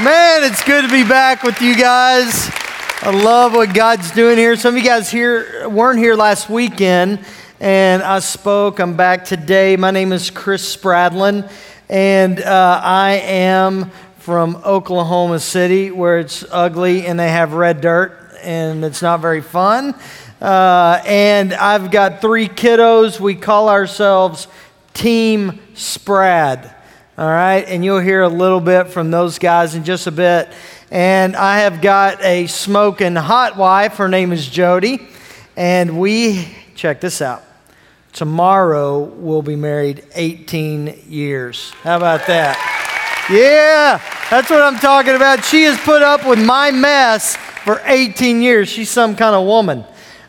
Man, it's good to be back with you guys. I love what God's doing here. Some of you guys here weren't here last weekend, and I spoke. I'm back today. My name is Chris Spradlin, and uh, I am from Oklahoma City, where it's ugly and they have red dirt, and it's not very fun. Uh, and I've got three kiddos. We call ourselves Team Sprad. All right, and you'll hear a little bit from those guys in just a bit. And I have got a smoking hot wife. Her name is Jody. And we, check this out, tomorrow we'll be married 18 years. How about that? Yeah, that's what I'm talking about. She has put up with my mess for 18 years. She's some kind of woman.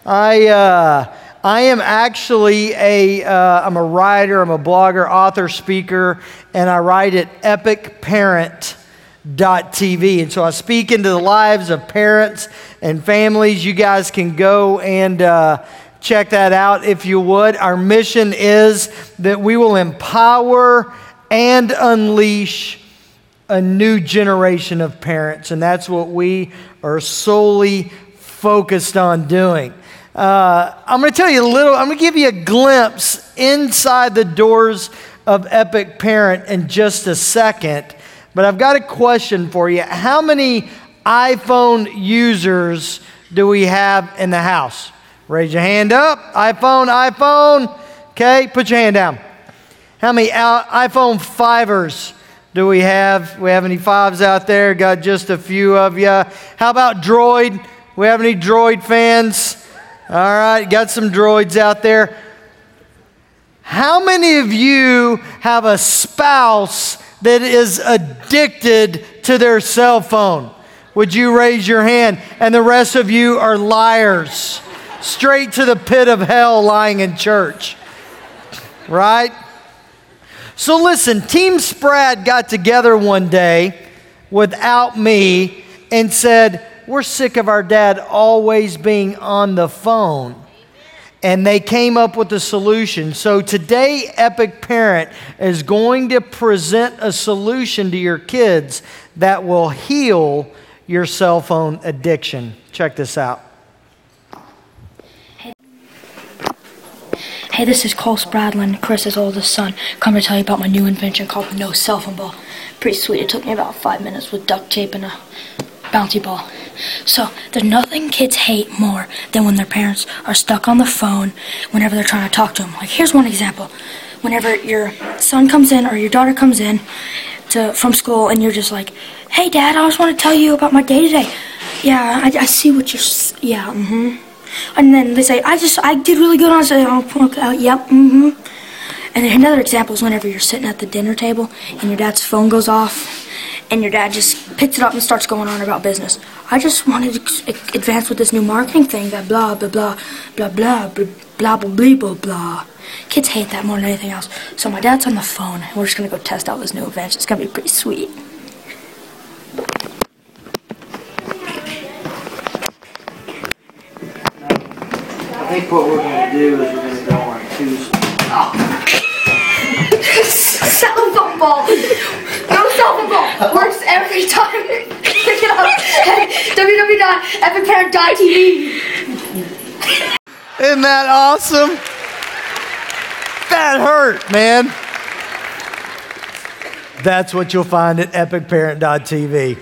I, uh, I am actually a, am uh, a writer, I'm a blogger, author, speaker, and I write at epicparent.tv. And so I speak into the lives of parents and families. You guys can go and uh, check that out if you would. Our mission is that we will empower and unleash a new generation of parents, and that's what we are solely focused on doing. Uh, I'm going to tell you a little, I'm going to give you a glimpse inside the doors of Epic Parent in just a second. But I've got a question for you. How many iPhone users do we have in the house? Raise your hand up. iPhone, iPhone. Okay, put your hand down. How many iPhone 5ers do we have? We have any fives out there? Got just a few of you. How about Droid? We have any Droid fans? All right, got some droids out there. How many of you have a spouse that is addicted to their cell phone? Would you raise your hand? And the rest of you are liars, straight to the pit of hell lying in church. Right? So listen, Team Sprad got together one day without me and said, we're sick of our dad always being on the phone. And they came up with a solution. So today, Epic Parent is going to present a solution to your kids that will heal your cell phone addiction. Check this out. Hey, this is Cole Spradlin, Chris's oldest son. Come to tell you about my new invention called No Cell Phone Ball. Pretty sweet. It took me about five minutes with duct tape and a bouncy ball. So there's nothing kids hate more than when their parents are stuck on the phone whenever they're trying to talk to them. Like here's one example. Whenever your son comes in or your daughter comes in to from school and you're just like, "Hey, Dad, I just want to tell you about my day today." Yeah, I, I see what you're. Yeah, mm-hmm. And then they say, "I just I did really good on." I say, "Oh, okay, uh, yep, mm-hmm." And another example is whenever you're sitting at the dinner table and your dad's phone goes off and your dad just picks it up and starts going on about business. I just wanted to advance with this new marketing thing that blah, blah, blah, blah, blah, blah, blah, blah, blah, blah, blah. Kids hate that more than anything else. So my dad's on the phone, and we're just going to go test out this new invention. It's going to be pretty sweet. I think what we're going to do is we're going to go on Tuesday. Oh. Cell phone Works every time. Pick it up. www.epicparent.tv. Isn't that awesome? That hurt, man. That's what you'll find at epicparent.tv.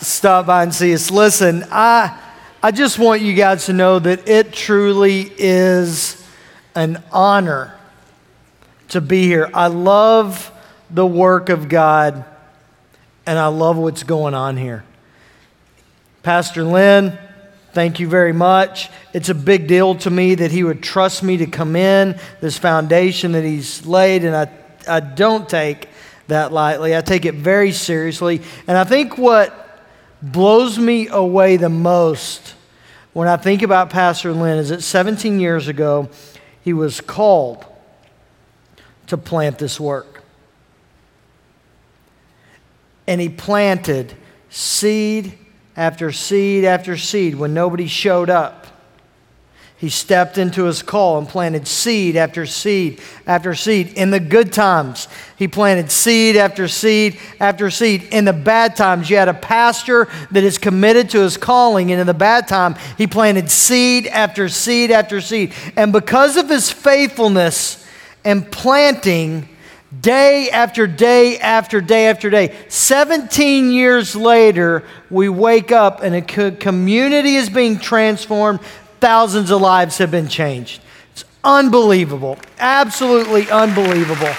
Stop by and see us. Listen, I, I just want you guys to know that it truly is an honor to be here. I love the work of God, and I love what's going on here. Pastor Lynn, thank you very much. It's a big deal to me that he would trust me to come in, this foundation that he's laid, and I, I don't take that lightly. I take it very seriously. And I think what blows me away the most when I think about Pastor Lynn is that 17 years ago, he was called to plant this work. And he planted seed after seed after seed when nobody showed up. He stepped into his call and planted seed after seed after seed. In the good times, he planted seed after seed after seed. In the bad times, you had a pastor that is committed to his calling. And in the bad time, he planted seed after seed after seed. And because of his faithfulness and planting, day after day after day after day. 17 years later, we wake up and a community is being transformed thousands of lives have been changed. It's unbelievable, absolutely unbelievable.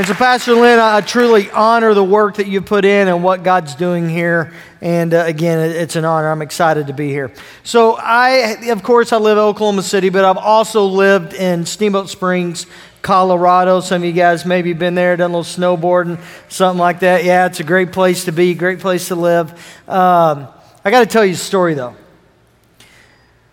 And so, Pastor Lynn, I truly honor the work that you put in and what God's doing here. And uh, again, it's an honor. I'm excited to be here. So, I, of course, I live in Oklahoma City, but I've also lived in Steamboat Springs, Colorado. Some of you guys maybe been there, done a little snowboarding, something like that. Yeah, it's a great place to be, great place to live. Um, I got to tell you a story though.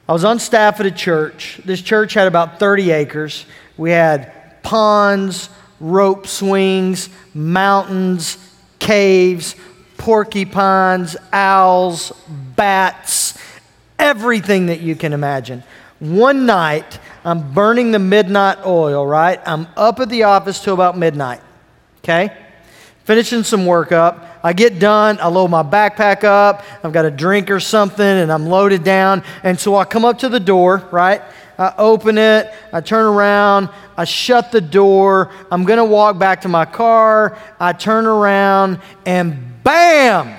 I was on staff at a church. This church had about 30 acres. We had ponds, rope swings, mountains, caves, porcupines, owls, bats, everything that you can imagine. One night, I'm burning the midnight oil, right? I'm up at the office till about midnight, okay? Finishing some work up. I get done, I load my backpack up, I've got a drink or something, and I'm loaded down. And so I come up to the door, right? I open it, I turn around, I shut the door. I'm going to walk back to my car. I turn around, and bam!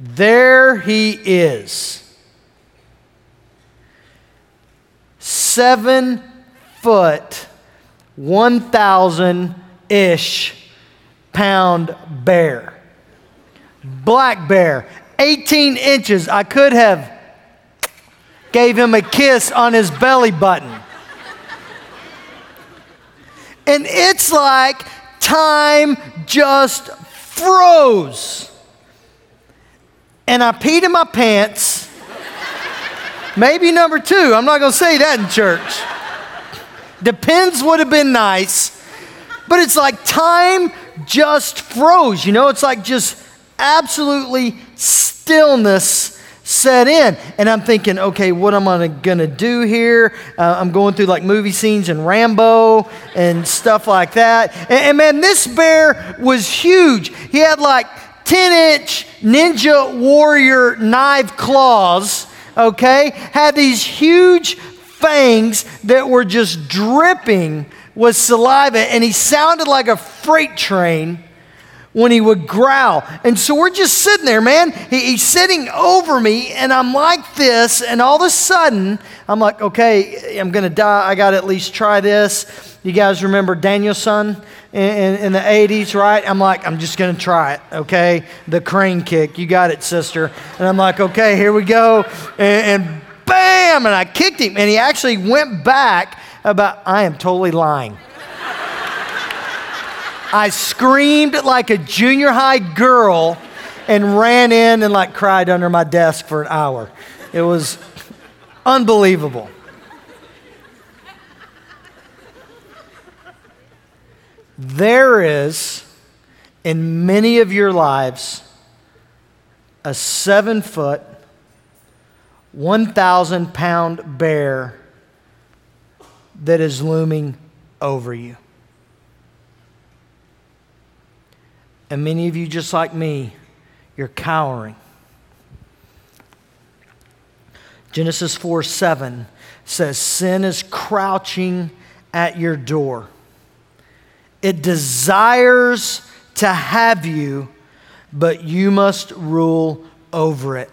There he is. Seven foot, 1,000 ish pound bear black bear, 18 inches. I could have gave him a kiss on his belly button. And it's like time just froze. And I peed in my pants. Maybe number two. I'm not going to say that in church. Depends would have been nice. But it's like time just froze. You know, it's like just absolutely stillness set in. And I'm thinking, okay, what am I going to do here? Uh, I'm going through like movie scenes and Rambo and stuff like that. And, and man, this bear was huge. He had like 10 inch Ninja Warrior knife claws, okay? Had these huge fangs that were just dripping with saliva, and he sounded like a freight train when he would growl. And so we're just sitting there, man. He, he's sitting over me, and I'm like this, and all of a sudden, I'm like, okay, I'm going to die. I got to at least try this. You guys remember Daniel-san in, in, in the 80s, right? I'm like, I'm just going to try it, okay? The crane kick. You got it, sister. And I'm like, okay, here we go. and, and bam! And I kicked him, and he actually went back about, I am totally lying. I screamed like a junior high girl and ran in and like cried under my desk for an hour. It was unbelievable. There is, in many of your lives, a seven foot, 1,000 pound bear that is looming over you. And many of you, just like me, you're cowering. Genesis 4 7 says, Sin is crouching at your door. It desires to have you, but you must rule over it.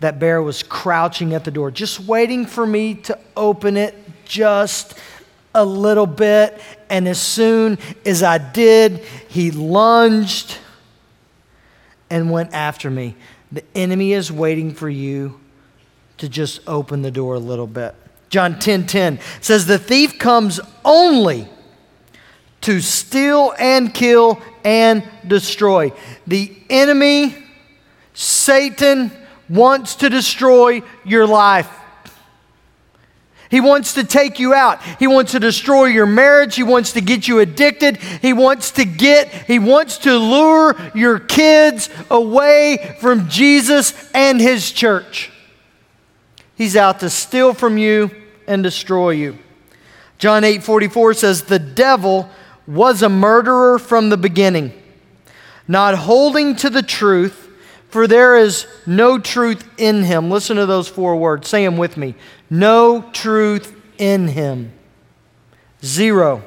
That bear was crouching at the door, just waiting for me to open it just a little bit, and as soon as I did, he lunged and went after me. The enemy is waiting for you to just open the door a little bit. John 10 10 says, The thief comes only to steal and kill and destroy. The enemy, Satan, wants to destroy your life. He wants to take you out. He wants to destroy your marriage. He wants to get you addicted. He wants to get, he wants to lure your kids away from Jesus and his church. He's out to steal from you and destroy you. John 8 44 says, The devil was a murderer from the beginning, not holding to the truth, for there is no truth in him. Listen to those four words. Say them with me. No truth in him. Zero.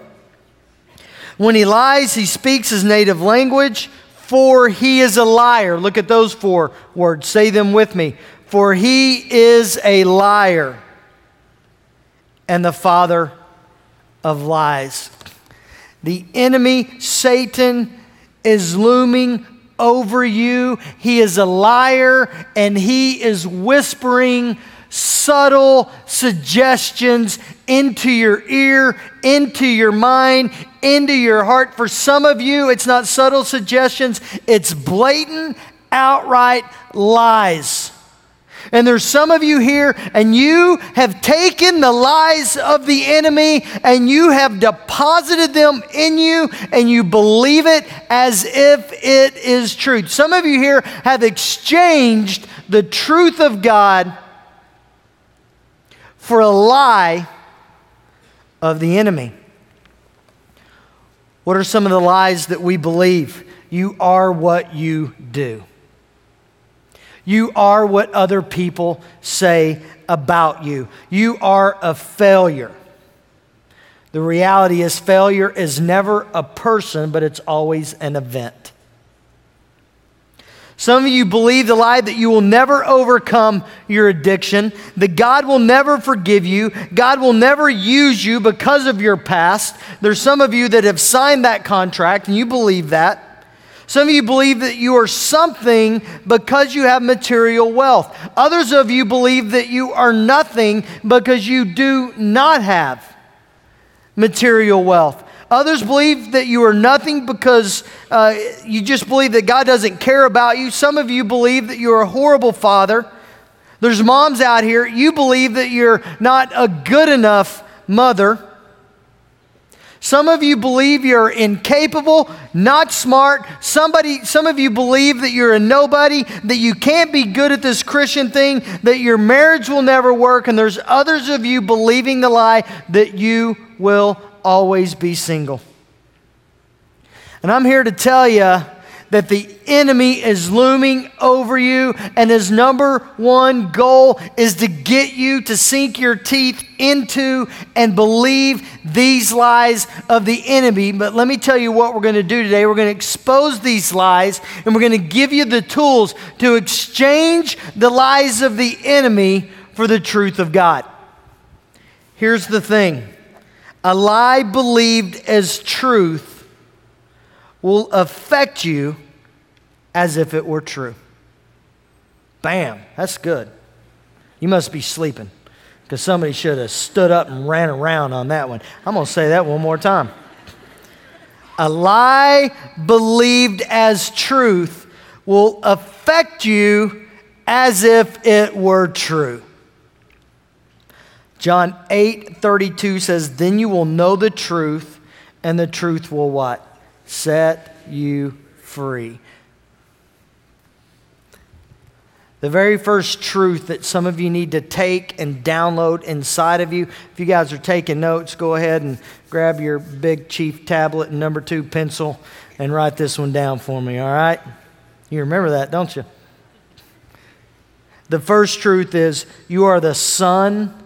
When he lies, he speaks his native language, for he is a liar. Look at those four words. Say them with me. For he is a liar and the father of lies. The enemy, Satan, is looming over you. He is a liar and he is whispering subtle suggestions into your ear, into your mind, into your heart. For some of you, it's not subtle suggestions, it's blatant, outright lies. And there's some of you here, and you have taken the lies of the enemy and you have deposited them in you, and you believe it as if it is truth. Some of you here have exchanged the truth of God for a lie of the enemy. What are some of the lies that we believe? You are what you do. You are what other people say about you. You are a failure. The reality is, failure is never a person, but it's always an event. Some of you believe the lie that you will never overcome your addiction, that God will never forgive you, God will never use you because of your past. There's some of you that have signed that contract and you believe that. Some of you believe that you are something because you have material wealth. Others of you believe that you are nothing because you do not have material wealth. Others believe that you are nothing because uh, you just believe that God doesn't care about you. Some of you believe that you're a horrible father. There's moms out here, you believe that you're not a good enough mother. Some of you believe you're incapable, not smart. Somebody, some of you believe that you're a nobody, that you can't be good at this Christian thing, that your marriage will never work, and there's others of you believing the lie that you will always be single. And I'm here to tell you that the enemy is looming over you, and his number one goal is to get you to sink your teeth into and believe these lies of the enemy. But let me tell you what we're going to do today. We're going to expose these lies, and we're going to give you the tools to exchange the lies of the enemy for the truth of God. Here's the thing a lie believed as truth will affect you as if it were true. Bam, that's good. You must be sleeping because somebody should have stood up and ran around on that one. I'm going to say that one more time. A lie believed as truth will affect you as if it were true. John 8 32 says, Then you will know the truth, and the truth will what? set you free. The very first truth that some of you need to take and download inside of you. If you guys are taking notes, go ahead and grab your big chief tablet and number two pencil and write this one down for me, all right? You remember that, don't you? The first truth is you are the son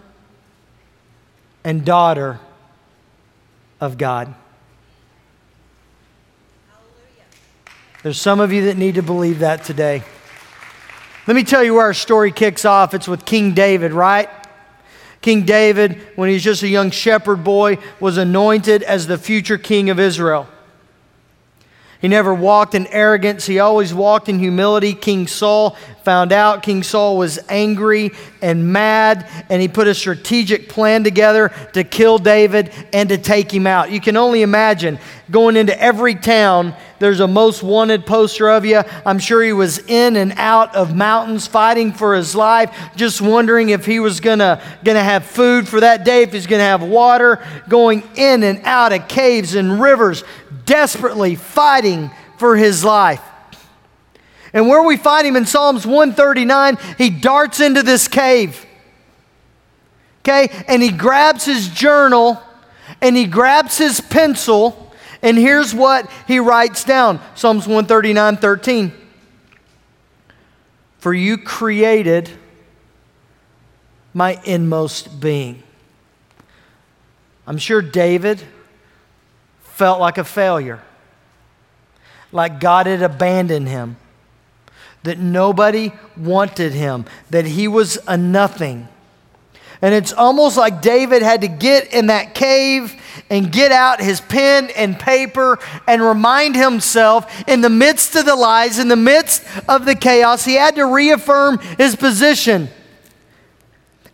and daughter of God. There's some of you that need to believe that today. Let me tell you where our story kicks off. It's with King David, right? King David, when he was just a young shepherd boy, was anointed as the future king of Israel. He never walked in arrogance. He always walked in humility. King Saul found out. King Saul was angry and mad, and he put a strategic plan together to kill David and to take him out. You can only imagine going into every town There's a most wanted poster of you. I'm sure he was in and out of mountains fighting for his life, just wondering if he was gonna, gonna have food for that day, if he's gonna have water, going in and out of caves and rivers, desperately fighting for his life. And where we find him in Psalms 139, he darts into this cave. Okay? And he grabs his journal and he grabs his pencil, and here's what he writes down Psalms 139 13. For you created my inmost being. I'm sure David felt like a failure, like God had abandoned him that nobody wanted him, that he was a nothing. And it's almost like David had to get in that cave and get out his pen and paper and remind himself in the midst of the lies, in the midst of the chaos, he had to reaffirm his position.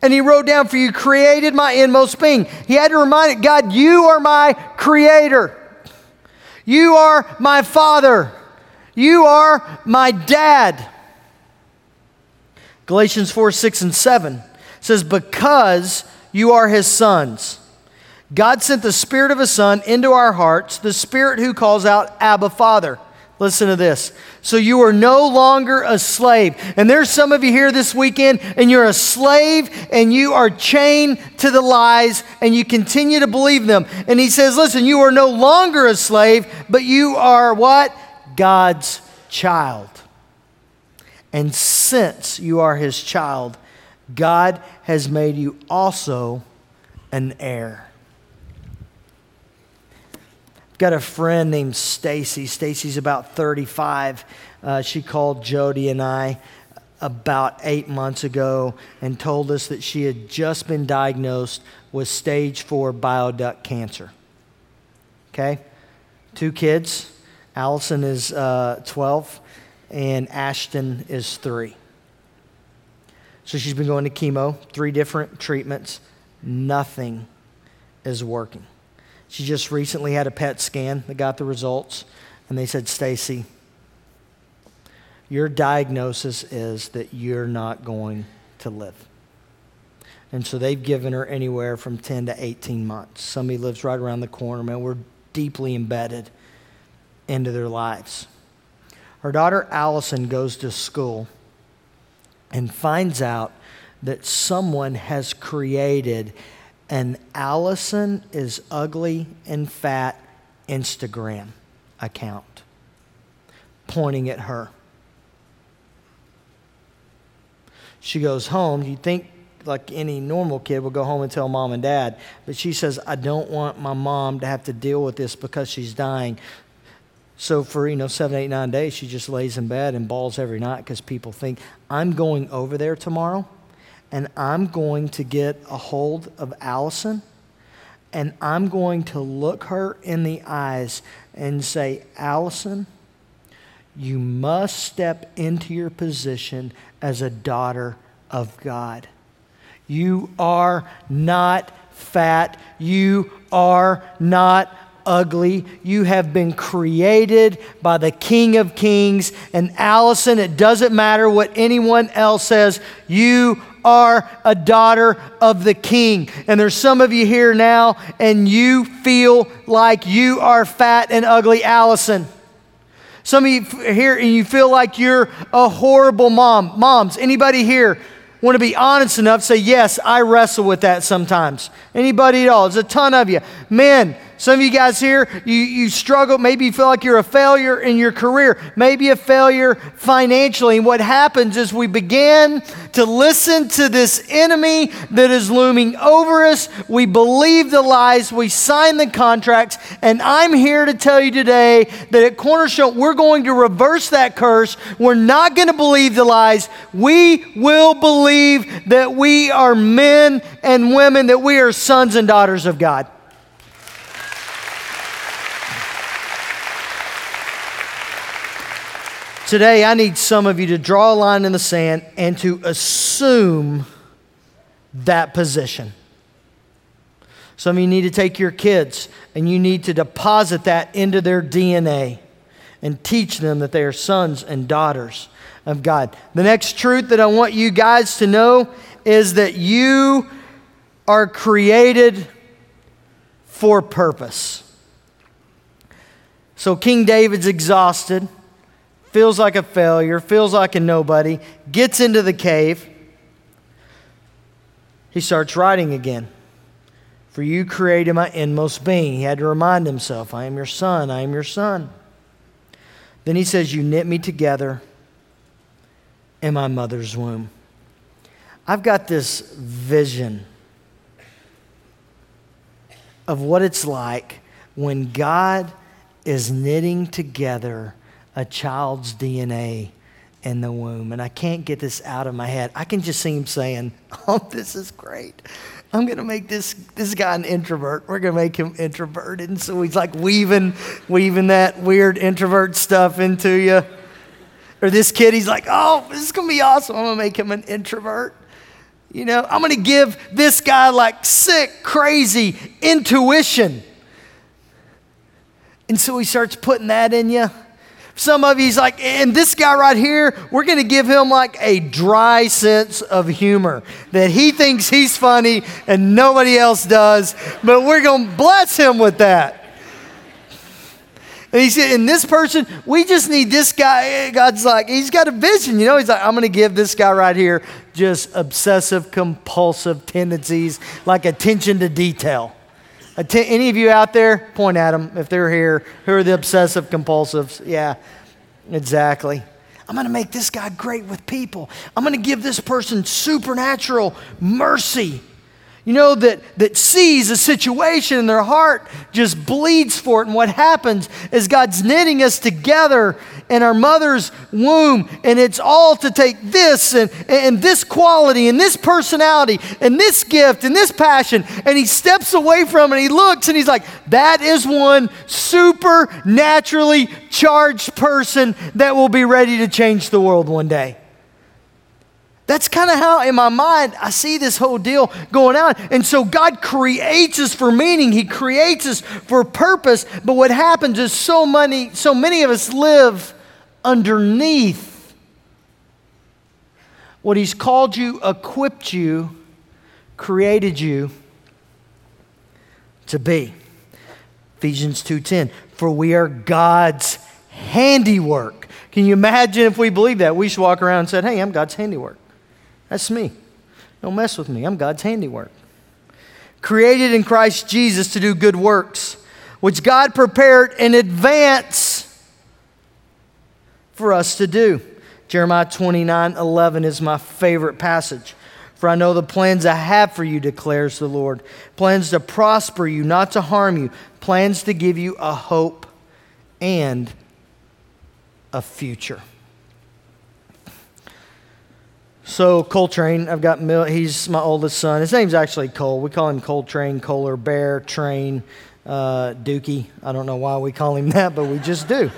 And he wrote down, For you created my inmost being. He had to remind it, God, you are my creator. You are my father. You are my dad. Galatians 4 6 and 7 says, Because you are his sons. God sent the Spirit of His Son into our hearts, the Spirit who calls out, Abba, Father. Listen to this. So you are no longer a slave. And there's some of you here this weekend, and you're a slave, and you are chained to the lies, and you continue to believe them. And he says, Listen, you are no longer a slave, but you are what? God's child. And since you are his child, God has made you also an heir. Got a friend named Stacy. Stacy's about 35. Uh, she called Jody and I about eight months ago and told us that she had just been diagnosed with stage four bile duct cancer. Okay? Two kids. Allison is uh, 12, and Ashton is 3. So she's been going to chemo, three different treatments. Nothing is working. She just recently had a PET scan that got the results, and they said, Stacy, your diagnosis is that you're not going to live. And so they've given her anywhere from 10 to 18 months. Somebody lives right around the corner, man. We're deeply embedded into their lives. Her daughter Allison goes to school and finds out that someone has created an Allison is ugly and fat Instagram account pointing at her. She goes home. You think like any normal kid will go home and tell mom and dad. But she says, I don't want my mom to have to deal with this because she's dying. So for, you know, seven, eight, nine days, she just lays in bed and bawls every night because people think, I'm going over there tomorrow and I'm going to get a hold of Allison and I'm going to look her in the eyes and say, Allison, you must step into your position as a daughter of God. You are not fat. You are not ugly. You have been created by the King of Kings. And Allison, it doesn't matter what anyone else says, you are a daughter of the King. And there's some of you here now, and you feel like you are fat and ugly, Allison. Some of you here, and you feel like you're a horrible mom. Moms, anybody here? want to be honest enough say yes i wrestle with that sometimes anybody at all there's a ton of you men some of you guys here, you, you struggle. Maybe you feel like you're a failure in your career, maybe a failure financially. And what happens is we begin to listen to this enemy that is looming over us. We believe the lies, we sign the contracts. And I'm here to tell you today that at Cornerstone, we're going to reverse that curse. We're not going to believe the lies. We will believe that we are men and women, that we are sons and daughters of God. Today, I need some of you to draw a line in the sand and to assume that position. Some of you need to take your kids and you need to deposit that into their DNA and teach them that they are sons and daughters of God. The next truth that I want you guys to know is that you are created for purpose. So King David's exhausted, feels like a failure, feels like a nobody, gets into the cave. He starts writing again. For you created my inmost being. He had to remind himself, I am your son, I am your son. Then he says, You knit me together in my mother's womb. I've got this vision of what it's like when God is knitting together a child's DNA in the womb. And I can't get this out of my head. I can just see him saying, Oh, this is great. I'm going to make this, this guy an introvert. We're going to make him introverted. And so he's like weaving, weaving that weird introvert stuff into you. Or this kid, he's like, oh, this is going to be awesome. I'm going to make him an introvert. You know, I'm going to give this guy like sick, crazy intuition. And so he starts putting that in you. Some of you's like, and this guy right here, we're going to give him like a dry sense of humor that he thinks he's funny and nobody else does, but we're going to bless him with that. And he said, and this person, we just need this guy. God's like, he's got a vision, you know. He's like, I'm going to give this guy right here just obsessive compulsive tendencies, like attention to detail. Uh, any of you out there, point at them if they're here. Who are the obsessive compulsives? Yeah, exactly. I'm going to make this guy great with people. I'm going to give this person supernatural mercy you know, that, that sees a situation and their heart just bleeds for it. And what happens is God's knitting us together in our mother's womb, and it's all to take this and, and this quality and this personality and this gift and this passion. And He steps away from it, and He looks and He's like, that is one supernaturally charged person that will be ready to change the world one day. That's kind of how, in my mind, I see this whole deal going on. And so God creates us for meaning. He creates us for purpose. But what happens is so many, so many of us live underneath what He's called you, equipped you, created you to be. Ephesians 2:10. For we are God's handiwork. Can you imagine if we believe that? We should walk around and say, Hey, I'm God's handiwork. That's me. Don't mess with me. I'm God's handiwork. Created in Christ Jesus to do good works, which God prepared in advance for us to do. Jeremiah 29 11 is my favorite passage. For I know the plans I have for you, declares the Lord plans to prosper you, not to harm you, plans to give you a hope and a future. So Coltrane, I've got he's my oldest son. His name's actually Cole. We call him Coltrane, Kohler, Bear, Train, uh, Dookie. I don't know why we call him that, but we just do.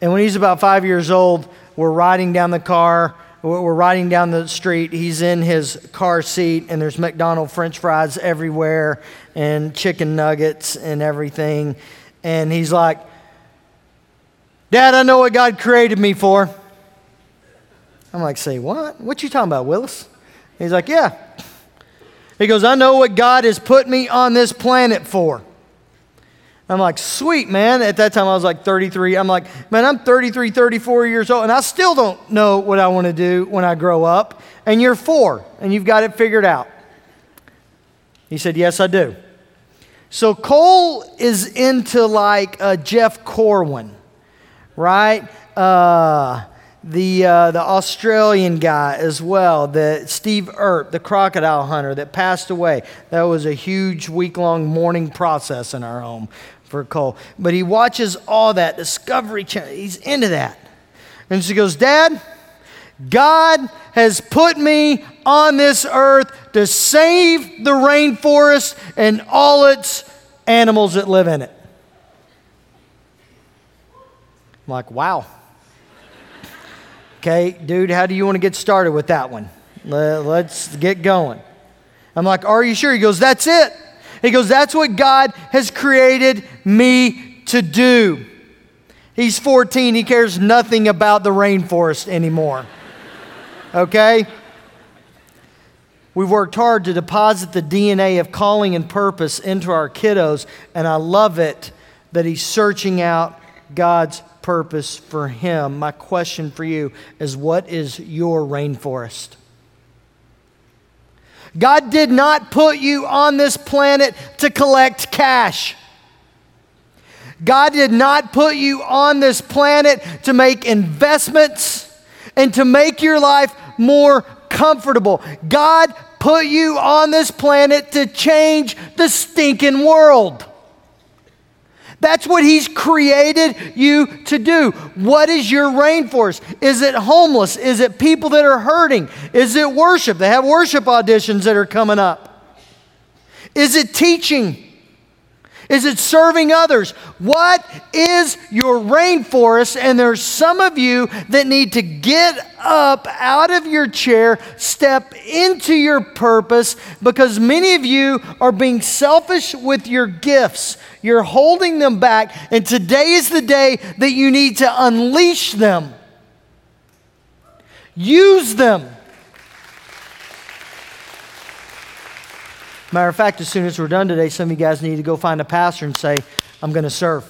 And when he's about five years old, we're riding down the car. We're riding down the street. He's in his car seat, and there's McDonald's French fries everywhere, and chicken nuggets and everything. And he's like, "Dad, I know what God created me for." I'm like, say what? What you talking about, Willis? He's like, yeah. He goes, I know what God has put me on this planet for. I'm like, sweet, man. At that time, I was like 33. I'm like, man, I'm 33, 34 years old, and I still don't know what I want to do when I grow up. And you're four, and you've got it figured out. He said, yes, I do. So Cole is into like Jeff Corwin, right? Uh, the, uh, the Australian guy as well, the Steve Irwin, the crocodile hunter that passed away. That was a huge week long mourning process in our home for Cole. But he watches all that, Discovery Channel, he's into that. And she goes, Dad, God has put me on this earth to save the rainforest and all its animals that live in it. I'm like, wow. Okay, dude, how do you want to get started with that one? Let's get going. I'm like, Are you sure? He goes, That's it. He goes, That's what God has created me to do. He's 14, he cares nothing about the rainforest anymore. Okay? We've worked hard to deposit the DNA of calling and purpose into our kiddos, and I love it that he's searching out God's purpose for him. My question for you is what is your rainforest? God did not put you on this planet to collect cash. God did not put you on this planet to make investments and to make your life more comfortable. God put you on this planet to change the stinking world. That's what He's created you to do. What is your rainforest? Is it homeless? Is it people that are hurting? Is it worship? They have worship auditions that are coming up. Is it teaching? Is it serving others? What is your rainforest? And there's some of you that need to get up out of your chair, step into your purpose, because many of you are being selfish with your gifts. You're holding them back, and today is the day that you need to unleash them. Use them. Matter of fact, as soon as we're done today, some of you guys need to go find a pastor and say, I'm going to serve.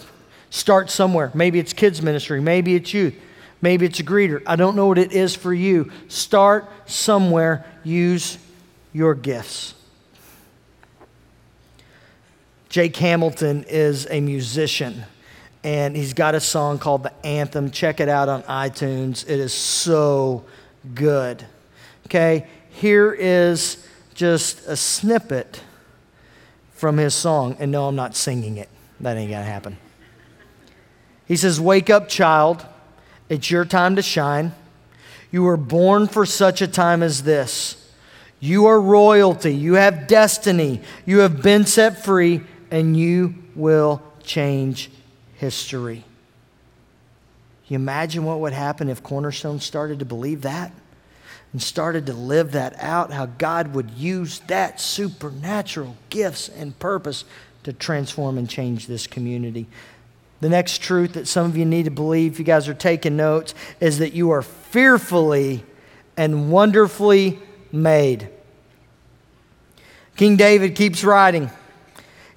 Start somewhere. Maybe it's kids' ministry, maybe it's youth, maybe it's a greeter. I don't know what it is for you. Start somewhere. Use your gifts. Jake Hamilton is a musician, and he's got a song called The Anthem. Check it out on iTunes. It is so good. Okay, here is just a snippet from his song. And no, I'm not singing it. That ain't going to happen. He says, Wake up, child. It's your time to shine. You were born for such a time as this. You are royalty. You have destiny. You have been set free, and you will change history. You imagine what would happen if Cornerstone started to believe that? and started to live that out, how God would use that supernatural gifts and purpose to transform and change this community. The next truth that some of you need to believe, if you guys are taking notes, is that you are fearfully and wonderfully made. King David keeps writing.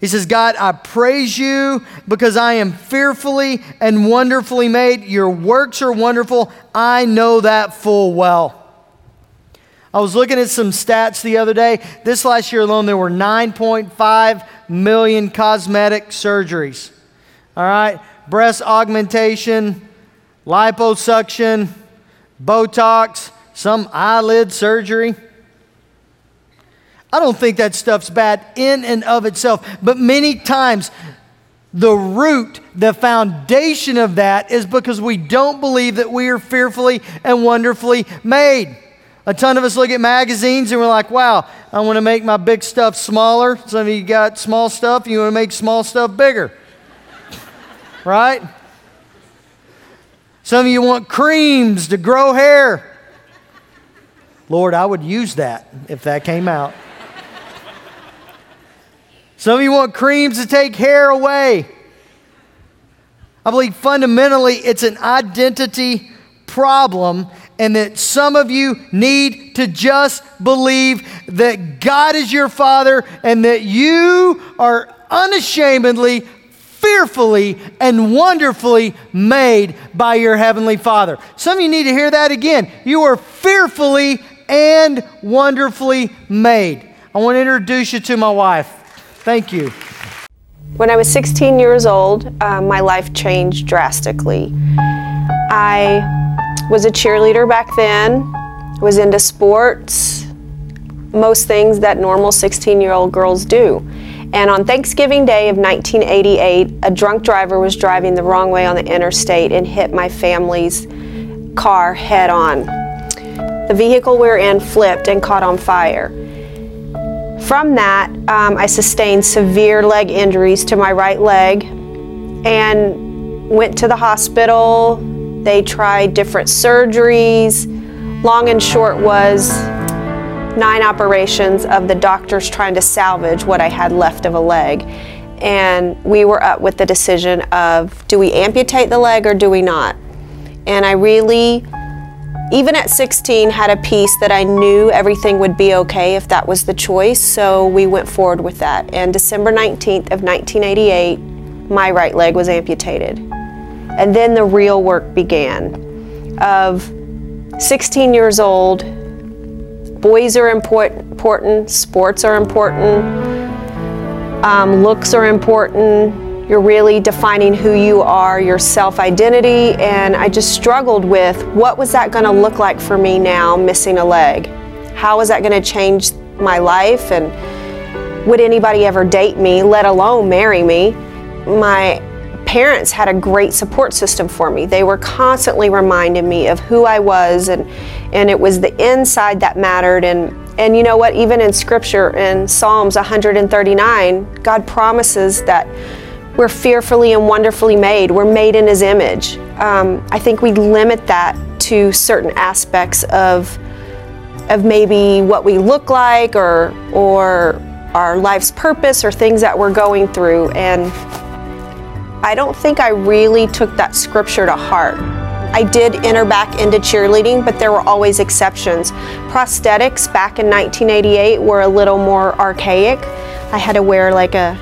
He says, God, I praise you because I am fearfully and wonderfully made. Your works are wonderful. I know that full well. I was looking at some stats the other day. This last year alone, there were 9.5 million cosmetic surgeries. All right? Breast augmentation, liposuction, Botox, some eyelid surgery. I don't think that stuff's bad in and of itself, but many times the root, the foundation of that is because we don't believe that we are fearfully and wonderfully made. A ton of us look at magazines and we're like, wow, I want to make my big stuff smaller. Some of you got small stuff, you want to make small stuff bigger. right? Some of you want creams to grow hair. Lord, I would use that if that came out. Some of you want creams to take hair away. I believe fundamentally it's an identity problem and that some of you need to just believe that God is your Father and that you are unashamedly, fearfully, and wonderfully made by your Heavenly Father. Some of you need to hear that again. You are fearfully and wonderfully made. I want to introduce you to my wife. Thank you. When I was 16 years old, uh, my life changed drastically. I was a cheerleader back then, was into sports, most things that normal 16 year old girls do. And on Thanksgiving Day of 1988, a drunk driver was driving the wrong way on the interstate and hit my family's car head on. The vehicle we were in flipped and caught on fire. From that, um, I sustained severe leg injuries to my right leg and went to the hospital, they tried different surgeries. Long and short was nine operations of the doctors trying to salvage what I had left of a leg. and we were up with the decision of do we amputate the leg or do we not? And I really, even at 16, had a peace that I knew everything would be okay if that was the choice. So we went forward with that. And December 19th of 1988, my right leg was amputated. And then the real work began of 16 years old, boys are important, sports are important, um, looks are important, you're really defining who you are, your self identity. And I just struggled with what was that going to look like for me now, missing a leg? How was that going to change my life? And would anybody ever date me, let alone marry me? My parents had a great support system for me. They were constantly reminding me of who I was and and it was the inside that mattered and and you know what even in scripture in Psalms 139 God promises that we're fearfully and wonderfully made. We're made in His image. Um, I think we limit that to certain aspects of of maybe what we look like or or our life's purpose or things that we're going through and I don't think I really took that scripture to heart. I did enter back into cheerleading, but there were always exceptions. Prosthetics back in 1988 were a little more archaic. I had to wear like a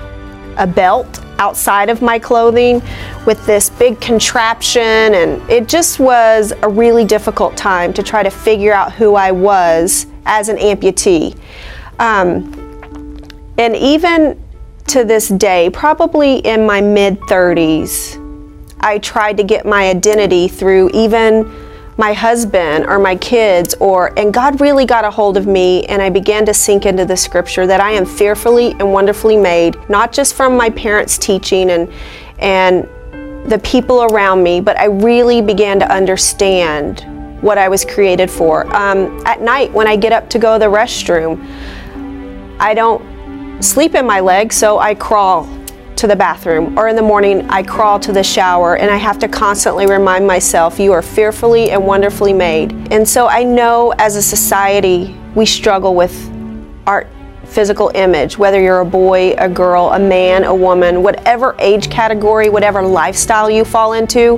a belt outside of my clothing with this big contraption, and it just was a really difficult time to try to figure out who I was as an amputee. Um, and even to this day, probably in my mid 30s, I tried to get my identity through even my husband or my kids or and God really got a hold of me and I began to sink into the scripture that I am fearfully and wonderfully made not just from my parents teaching and and the people around me but I really began to understand what I was created for. Um, at night when I get up to go to the restroom I don't sleep in my leg so I crawl to the bathroom, or in the morning, I crawl to the shower, and I have to constantly remind myself, You are fearfully and wonderfully made. And so I know as a society, we struggle with our physical image, whether you're a boy, a girl, a man, a woman, whatever age category, whatever lifestyle you fall into.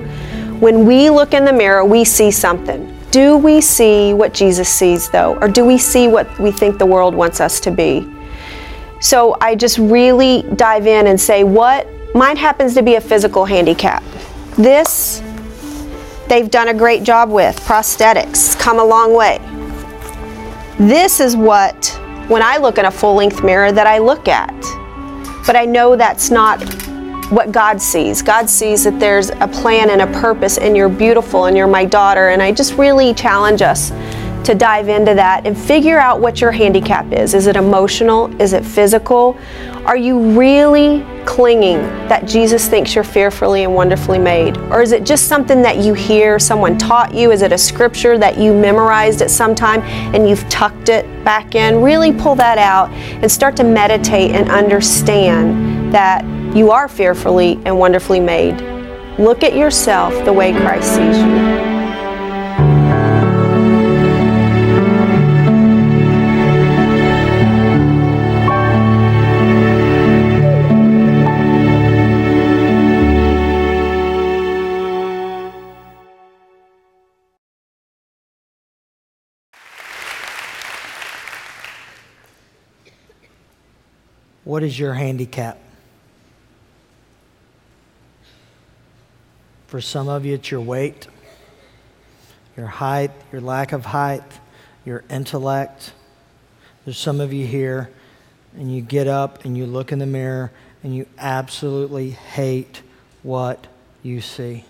When we look in the mirror, we see something. Do we see what Jesus sees, though? Or do we see what we think the world wants us to be? So I just really dive in and say, what? Mine happens to be a physical handicap. This, they've done a great job with. Prosthetics, come a long way. This is what, when I look in a full length mirror, that I look at. But I know that's not what God sees. God sees that there's a plan and a purpose, and you're beautiful, and you're my daughter. And I just really challenge us to dive into that and figure out what your handicap is. Is it emotional? Is it physical? Are you really clinging that Jesus thinks you're fearfully and wonderfully made? Or is it just something that you hear someone taught you? Is it a scripture that you memorized at some time and you've tucked it back in? Really pull that out and start to meditate and understand that you are fearfully and wonderfully made. Look at yourself the way Christ sees you. What is your handicap? For some of you, it's your weight, your height, your lack of height, your intellect. There's some of you here, and you get up and you look in the mirror and you absolutely hate what you see.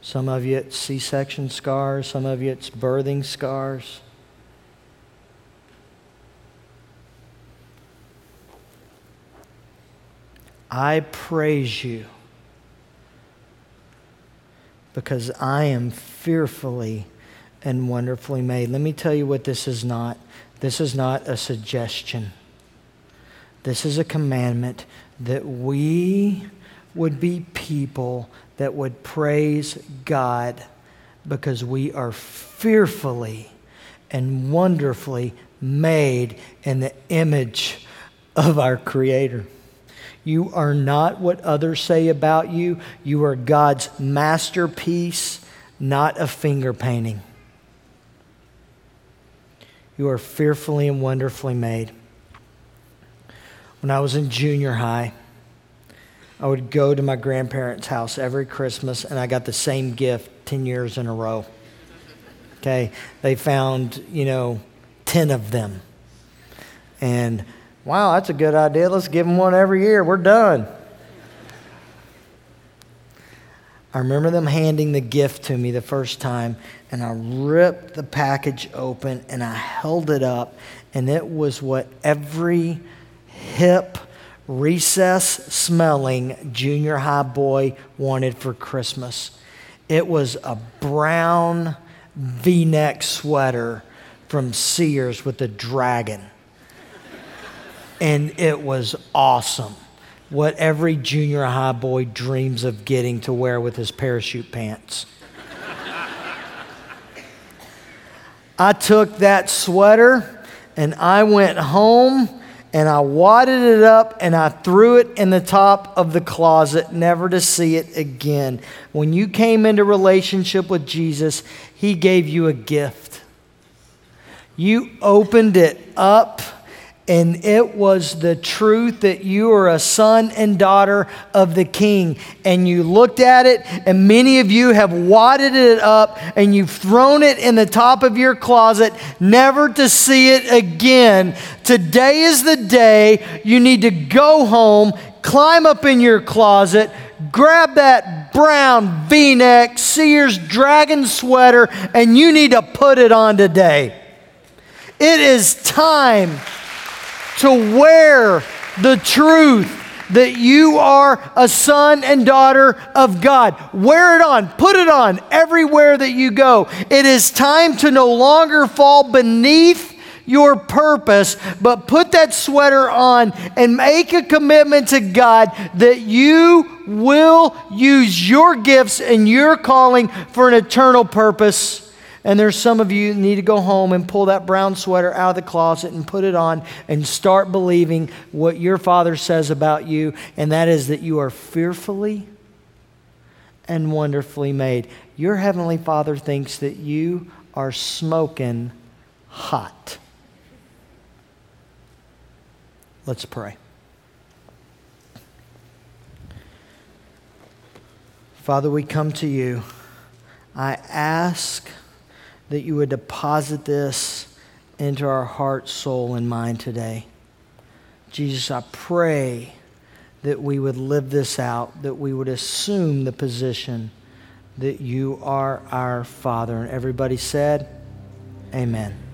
Some of you, it's C section scars, some of you, it's birthing scars. I praise you because I am fearfully and wonderfully made. Let me tell you what this is not. This is not a suggestion. This is a commandment that we would be people that would praise God because we are fearfully and wonderfully made in the image of our Creator. You are not what others say about you. You are God's masterpiece, not a finger painting. You are fearfully and wonderfully made. When I was in junior high, I would go to my grandparents' house every Christmas, and I got the same gift 10 years in a row. Okay, they found, you know, 10 of them. And wow, that's a good idea. Let's give them one every year. We're done. I remember them handing the gift to me the first time, and I ripped the package open and I held it up, and it was what every hip, recess smelling junior high boy wanted for Christmas. It was a brown v neck sweater from Sears with a dragon. And it was awesome. What every junior high boy dreams of getting to wear with his parachute pants. I took that sweater and I went home and I wadded it up and I threw it in the top of the closet, never to see it again. When you came into relationship with Jesus, He gave you a gift. You opened it up and it was the truth that you are a son and daughter of the king. And you looked at it, and many of you have wadded it up and you've thrown it in the top of your closet, never to see it again. Today is the day you need to go home, climb up in your closet, grab that brown v neck Sears dragon sweater, and you need to put it on today. It is time to wear the truth that you are a son and daughter of God. Wear it on, put it on everywhere that you go. It is time to no longer fall beneath your purpose, but put that sweater on and make a commitment to God that you will use your gifts and your calling for an eternal purpose. And there's some of you need to go home and pull that brown sweater out of the closet and put it on and start believing what your father says about you, and that is that you are fearfully and wonderfully made. Your heavenly father thinks that you are smoking hot. Let's pray. Father, we come to you. I ask that you would deposit this into our heart, soul, and mind today. Jesus, I pray that we would live this out, that we would assume the position that you are our Father. And everybody said, Amen.